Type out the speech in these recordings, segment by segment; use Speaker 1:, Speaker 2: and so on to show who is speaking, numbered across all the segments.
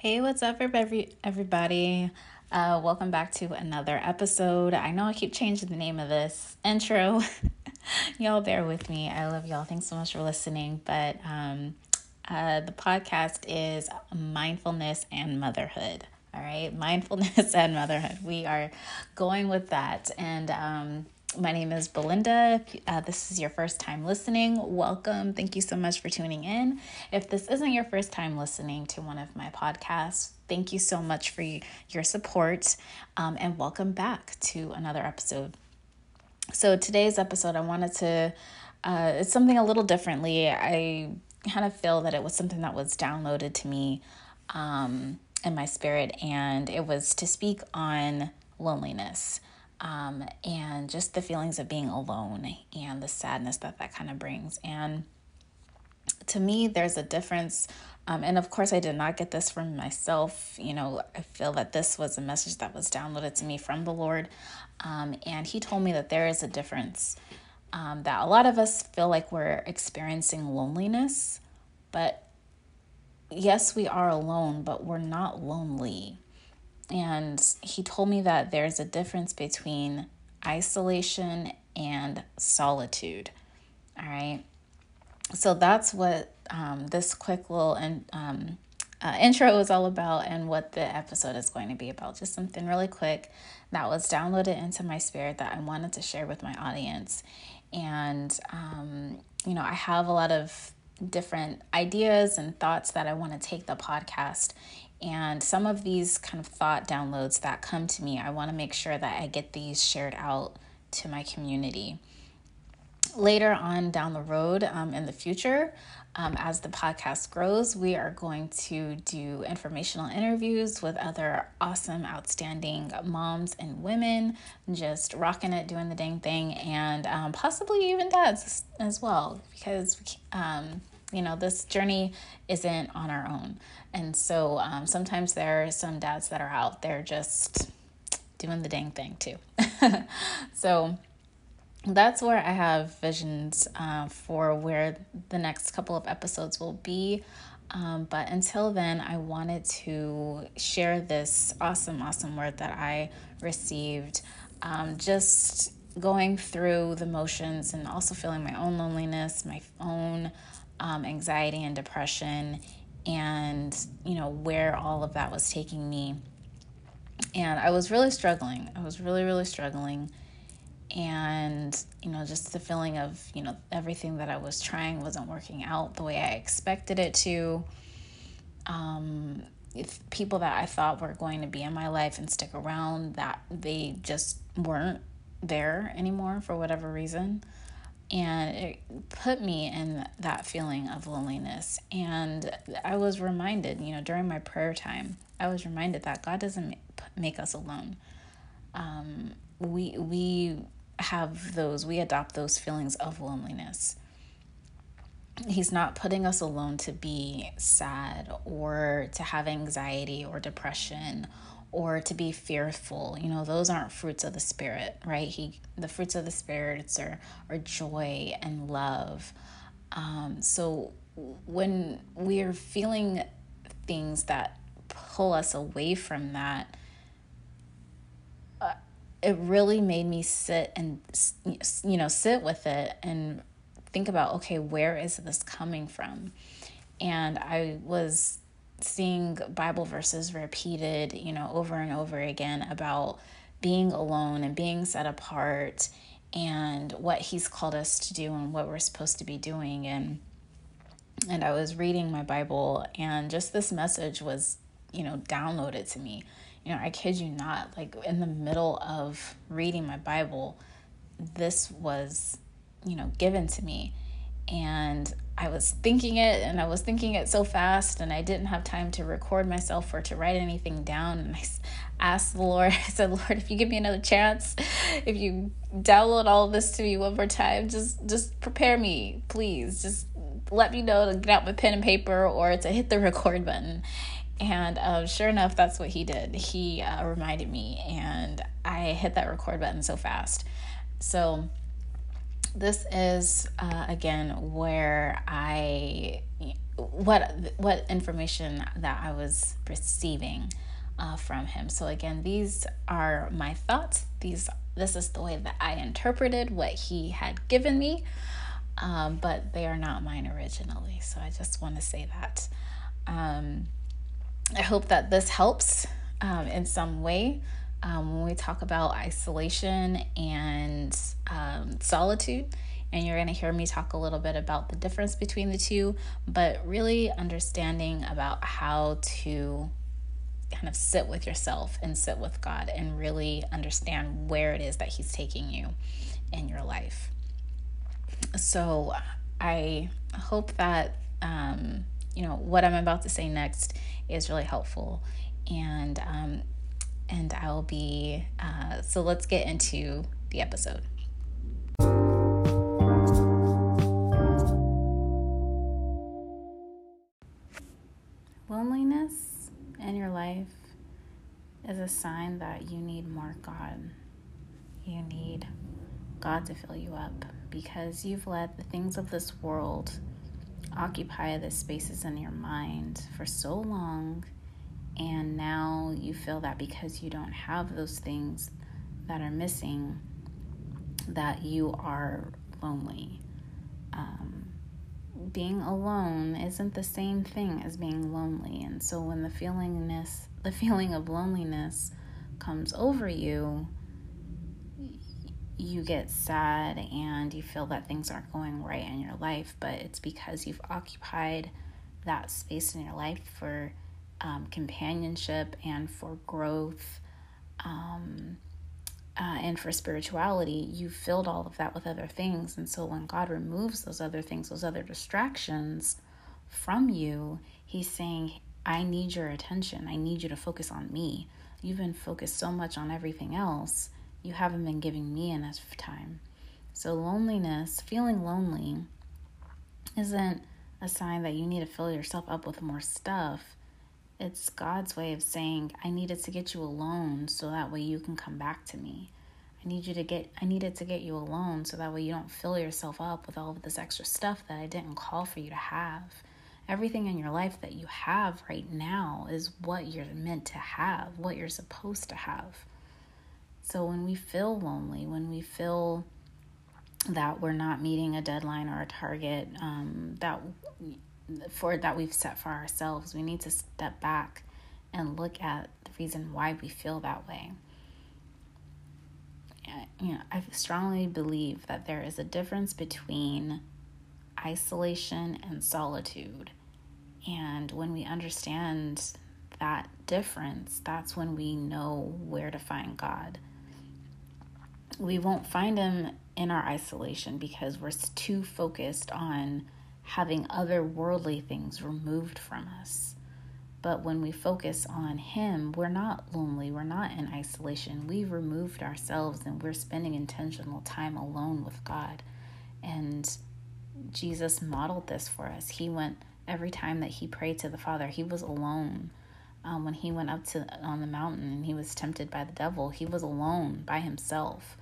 Speaker 1: Hey, what's up, every everybody? Uh, welcome back to another episode. I know I keep changing the name of this intro. y'all bear with me. I love y'all. Thanks so much for listening. But um, uh, the podcast is mindfulness and motherhood. All right, mindfulness and motherhood. We are going with that, and um, my name is Belinda. Uh, this is your first time listening. Welcome. Thank you so much for tuning in. If this isn't your first time listening to one of my podcasts, thank you so much for your support um, and welcome back to another episode. So, today's episode, I wanted to, uh, it's something a little differently. I kind of feel that it was something that was downloaded to me um, in my spirit, and it was to speak on loneliness um, and just the feelings of being alone and the sadness that that kind of brings. And to me, there's a difference. Um, and of course, I did not get this from myself. You know, I feel that this was a message that was downloaded to me from the Lord. Um, and He told me that there is a difference. Um, that a lot of us feel like we're experiencing loneliness, but yes, we are alone, but we're not lonely. And he told me that there's a difference between isolation and solitude. All right. So that's what um, this quick little and um, uh, intro is all about and what the episode is going to be about. Just something really quick that was downloaded into my spirit that I wanted to share with my audience. And, um, you know, I have a lot of different ideas and thoughts that I want to take the podcast and some of these kind of thought downloads that come to me, I want to make sure that I get these shared out to my community. Later on down the road um, in the future, um, as the podcast grows, we are going to do informational interviews with other awesome, outstanding moms and women, just rocking it, doing the dang thing, and um, possibly even dads as well, because um, you know, this journey isn't on our own. And so um, sometimes there are some dads that are out there just doing the dang thing too. so that's where I have visions uh, for where the next couple of episodes will be. Um, but until then, I wanted to share this awesome, awesome word that I received. Um, just going through the motions and also feeling my own loneliness, my own um, anxiety and depression and you know where all of that was taking me. And i was really struggling. I was really really struggling. And you know just the feeling of you know everything that i was trying wasn't working out the way i expected it to. Um if people that i thought were going to be in my life and stick around that they just weren't there anymore for whatever reason and it put me in that feeling of loneliness. And i was reminded you know during my prayer time i was reminded that god doesn't make us alone. Um, we we have those we adopt those feelings of loneliness. He's not putting us alone to be sad or to have anxiety or depression or to be fearful. You know those aren't fruits of the spirit right? He the fruits of the spirits are are joy and love. Um, so when we're feeling things that pull us away from that uh, it really made me sit and you know sit with it and think about okay where is this coming from? And i was seeing Bible verses repeated, you know, over and over again about being alone and being set apart and what he's called us to do and what we're supposed to be doing and and I was reading my Bible and just this message was, you know, downloaded to me. You know, I kid you not, like in the middle of reading my Bible, this was, you know, given to me and I was thinking it and I was thinking it so fast and I didn't have time to record myself or to write anything down. And I asked the Lord I said Lord if you give me another chance if you download all this to me one more time just just prepare me please. Just let me know to get out my pen and paper or to hit the record button. And um, sure enough that's what he did. He uh, reminded me and I hit that record button so fast. So this is uh, again where I what what information that I was receiving uh, from him. So again, these are my thoughts. These this is the way that I interpreted what he had given me, um, but they are not mine originally. So I just want to say that. Um, I hope that this helps um, in some way um, when we talk about isolation and um, solitude. And you're going to hear me talk a little bit about the difference between the two, but really understanding about how to kind of sit with yourself and sit with God and really understand where it is that He's taking you in your life. So I hope that, um, you know, what I'm about to say next is really helpful. And, um, and I'll be, uh, so let's get into the episode. Loneliness in your life is a sign that you need more God. You need God to fill you up because you've let the things of this world occupy the spaces in your mind for so long. And now you feel that because you don't have those things that are missing, that you are lonely. Um, being alone isn't the same thing as being lonely. And so when the feelingness, the feeling of loneliness comes over you, you get sad and you feel that things aren't going right in your life, but it's because you've occupied that space in your life for um, companionship and for growth um, uh, and for spirituality. You filled all of that with other things. And so when God removes those other things, those other distractions from you, He's saying, I need your attention. I need you to focus on me. You've been focused so much on everything else you haven't been giving me enough time. So, loneliness, feeling lonely, isn't a sign that you need to fill yourself up with more stuff. It's God's way of saying, I needed to get you alone so that way you can come back to me. I need you to get I needed to get you alone so that way you don't fill yourself up with all of this extra stuff that I didn't call for you to have. Everything in your life that you have right now is what you're meant to have, what you're supposed to have. So when we feel lonely, when we feel that we're not meeting a deadline or a target um, that for that we've set for ourselves, we need to step back and look at the reason why we feel that way. You know, I strongly believe that there is a difference between isolation and solitude. And when we understand that difference, that's when we know where to find God we won't find him in our isolation because we're too focused on having other worldly things removed from us. But when we focus on Him, we're not lonely. We're not in isolation. We've removed ourselves and we're spending intentional time alone with God. And Jesus modeled this for us. He went every time that He prayed to the Father, He was alone. Um, when He went up to on the mountain and He was tempted by the devil, He was alone by Himself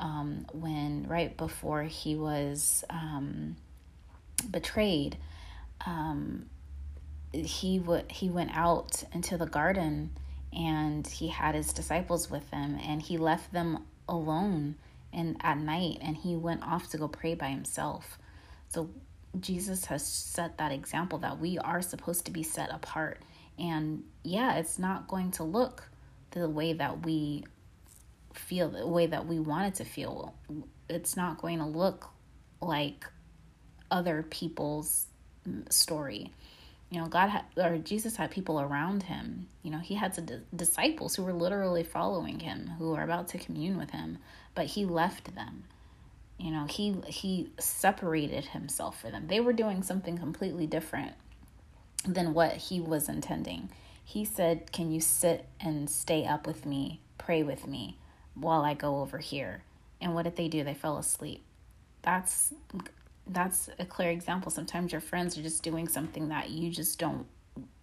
Speaker 1: um, when right before he was um, betrayed, um, he would he went out into the garden and he had his disciples with him and he left them alone and at night and he went off to go pray by himself. So Jesus has set that example that we are supposed to be set apart. And yeah, it's not going to look the way that we feel the way that we want it to feel. It's not going to look like other people's mm, story. You know, God had, or Jesus had people around him. You know, he had some disciples who were literally following him, who were about to commune with him, but he left them. You know, he he separated himself for them. They were doing something completely different than what he was intending. He said, "Can you sit and stay up with me, pray with me?" while I go over here. And what did they do? They fell asleep. That's that's a clear example. Sometimes your friends are just doing something that you just don't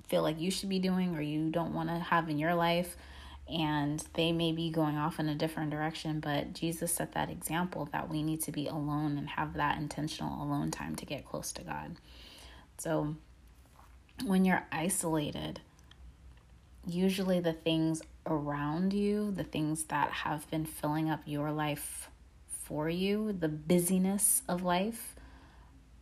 Speaker 1: feel like you should be doing or you don't want to have in your life and they may be going off in a different direction, but Jesus set that example that we need to be alone and have that intentional alone time to get close to God. So when you're isolated, usually the things around you, the things that have been filling up your life for you, the busyness of life,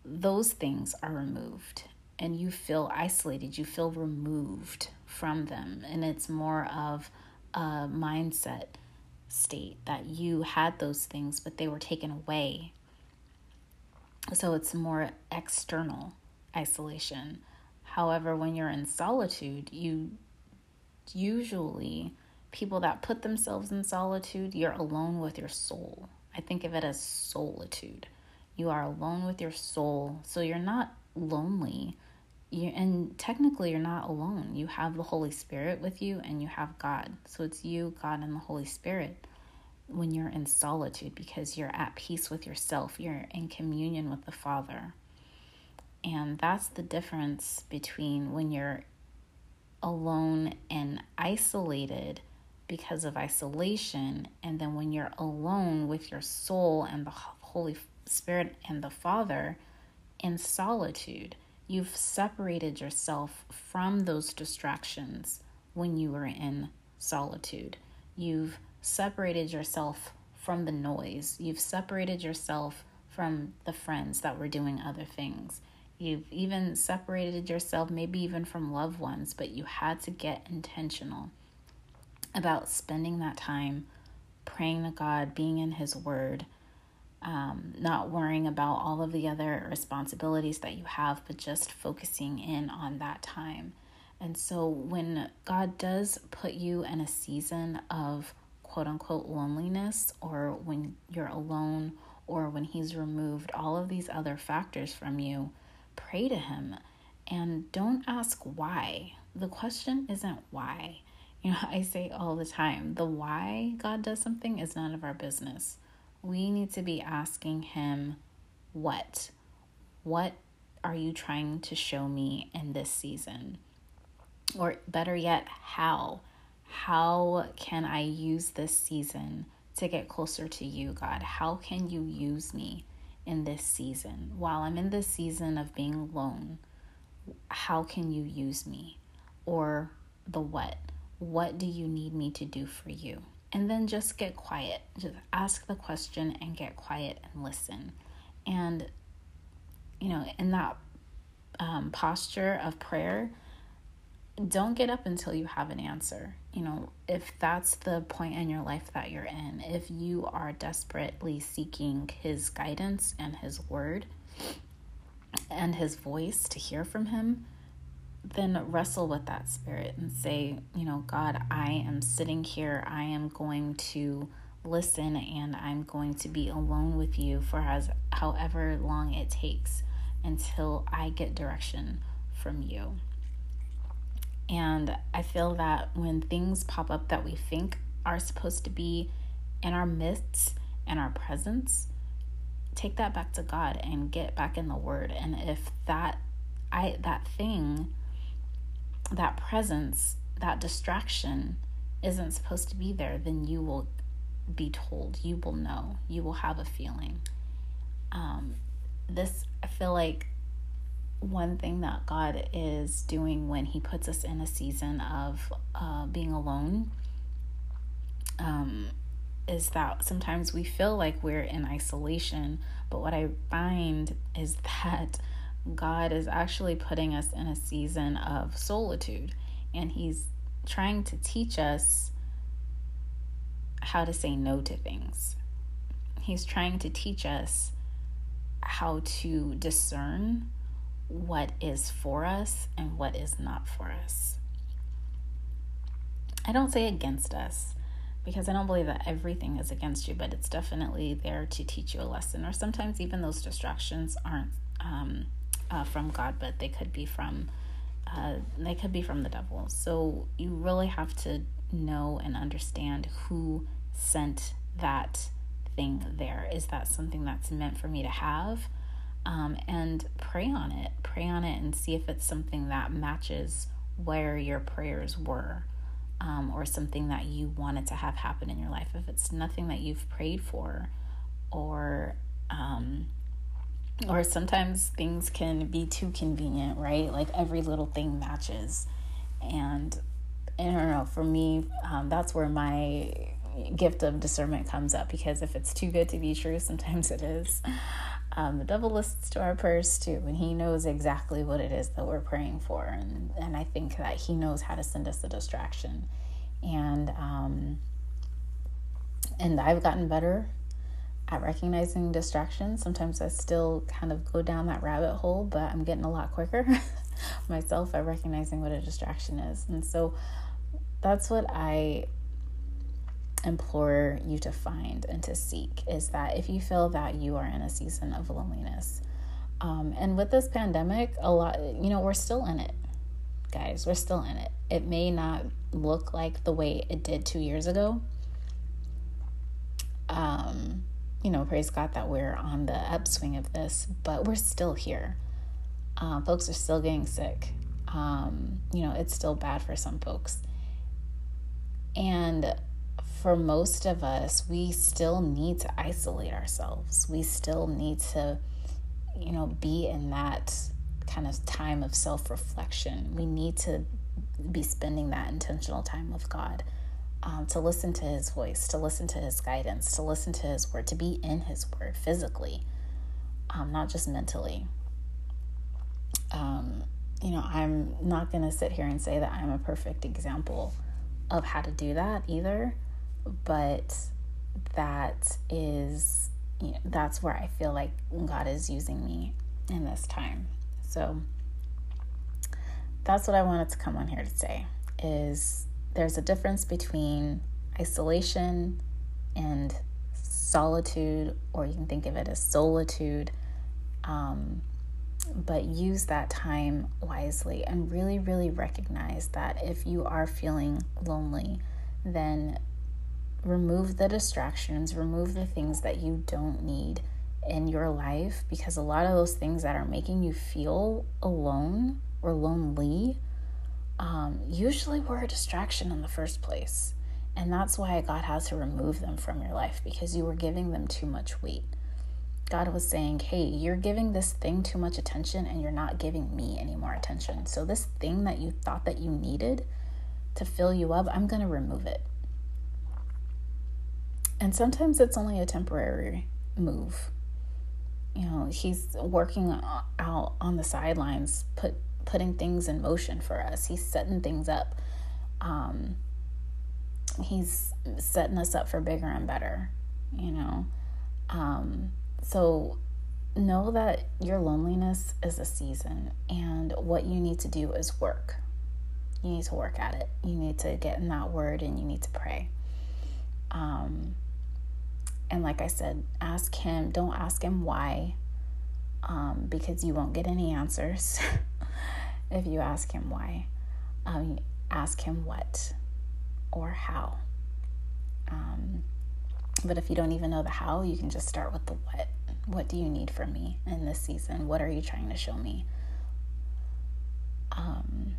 Speaker 1: those things are removed and you feel isolated, you feel removed from them. And it's more of a mindset state that you had those things, but they were taken away. So it's more external isolation. However, when you're in solitude, you usually, people that put themselves in solitude, you're alone with your soul. I think of it as solitude. You are alone with your soul. So you're not lonely. You, and technically, you're not alone. You have the Holy Spirit with you and you have God. So it's you, God, and the Holy Spirit when you're in solitude because you're at peace with yourself. You're in communion with the Father. And that's the difference between when you're alone and isolated because of isolation, and then when you're alone with your soul and the Holy Spirit and the Father in solitude, you've separated yourself from those distractions when you were in solitude. You've separated yourself from the noise. You've separated yourself from the friends that were doing other things. You've even separated yourself, maybe even from loved ones, but you had to get intentional about spending that time praying to God, being in His Word, um, not worrying about all of the other responsibilities that you have, but just focusing in on that time. And so, when God does put you in a season of quote unquote loneliness, or when you're alone, or when He's removed all of these other factors from you, pray to Him and don't ask why. The question isn't why. You know, I say all the time the why God does something is none of our business. We need to be asking Him, what? What are you trying to show me in this season? Or better yet, how? How can I use this season to get closer to you, God? How can you use me in this season? While I'm in this season of being alone, how can you use me? Or the what? What do you need me to do for you? And then just get quiet. Just ask the question and get quiet and listen. And, you know, in that um, posture of prayer, don't get up until you have an answer. You know, if that's the point in your life that you're in, if you are desperately seeking His guidance and His word and His voice to hear from Him, then wrestle with that spirit and say, you know, God, I am sitting here. I am going to listen and I'm going to be alone with you for as however long it takes until I get direction from you. And I feel that when things pop up that we think are supposed to be in our midst and our presence, take that back to God and get back in the word. And if that I that thing that presence, that distraction isn't supposed to be there, then you will be told, you will know, you will have a feeling. Um, this, I feel like one thing that God is doing when He puts us in a season of uh, being alone um, is that sometimes we feel like we're in isolation, but what I find is that God is actually putting us in a season of solitude and He's trying to teach us how to say no to things. He's trying to teach us how to discern what is for us and what is not for us. I don't say against us because I don't believe that everything is against you, but it's definitely there to teach you a lesson. Or sometimes even those distractions aren't um, uh, from God, but they could be from uh, they could be from the devil. So you really have to know and understand who sent that thing there. Is that something that's meant for me to have? Um, and pray on it. Pray on it and see if it's something that matches where your prayers were. Um, or something that you wanted to have happen in your life. If it's nothing that you've prayed for, or um, or sometimes things can be too convenient, right? Like every little thing matches. And I don't know, for me, um, that's where my gift of discernment comes up because if it's too good to be true, sometimes it is. Um, the devil listens to our prayers too, and he knows exactly what it is that we're praying for. And, and I think that he knows how to send us a distraction. And, um, and I've gotten better at recognizing distractions. Sometimes I still kind of go down that rabbit hole, but I'm getting a lot quicker myself at recognizing what a distraction is. And so that's what I implore you to find and to seek is that if you feel that you are in a season of loneliness, um, and with this pandemic, a lot, you know, we're still in it, guys. We're still in it. It may not look like the way it did two years ago. Um, you know, praise God that we're on the upswing of this, but we're still here. Uh, folks are still getting sick. Um, you know, it's still bad for some folks. And for most of us, we still need to isolate ourselves. We still need to, you know, be in that kind of time of self reflection. We need to be spending that intentional time with God um, to listen to his voice, to listen to his guidance, to listen to his word, to be in his word physically, um, not just mentally. Um, you know, I'm not going to sit here and say that I'm a perfect example of how to do that either, but that is, you know, that's where I feel like God is using me in this time. So that's what I wanted to come on here to say is there's a difference between isolation and solitude, or you can think of it as solitude. Um, but use that time wisely and really, really recognize that if you are feeling lonely, then remove the distractions, remove the things that you don't need in your life because a lot of those things that are making you feel alone or lonely um, usually were a distraction in the first place. And that's why God has to remove them from your life because you were giving them too much weight. God was saying, Hey, you're giving this thing too much attention and you're not giving me any more attention. So, this thing that you thought that you needed to fill you up, I'm going to remove it. And sometimes it's only a temporary move. You know, he's working out on the sidelines, put putting things in motion for us. He's setting things up. Um, he's setting us up for bigger and better, you know. Um, so know that your loneliness is a season, and what you need to do is work. You need to work at it. You need to get in that word and you need to pray. Um, and like I said, ask Him, don't ask Him why, um, because you won't get any answers. if you ask him why. Um, ask him what or how. Um, but if you don't even know the how, you can just start with the what. What do you need from me in this season? What are you trying to show me? Um,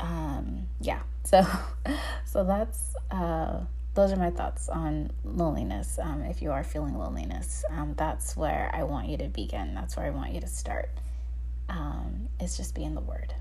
Speaker 1: um, yeah. So, so that's uh, those are my thoughts on loneliness. Um, if you are feeling loneliness, um, that's where I want you to begin. That's where I want you to start um, is just be in the Word.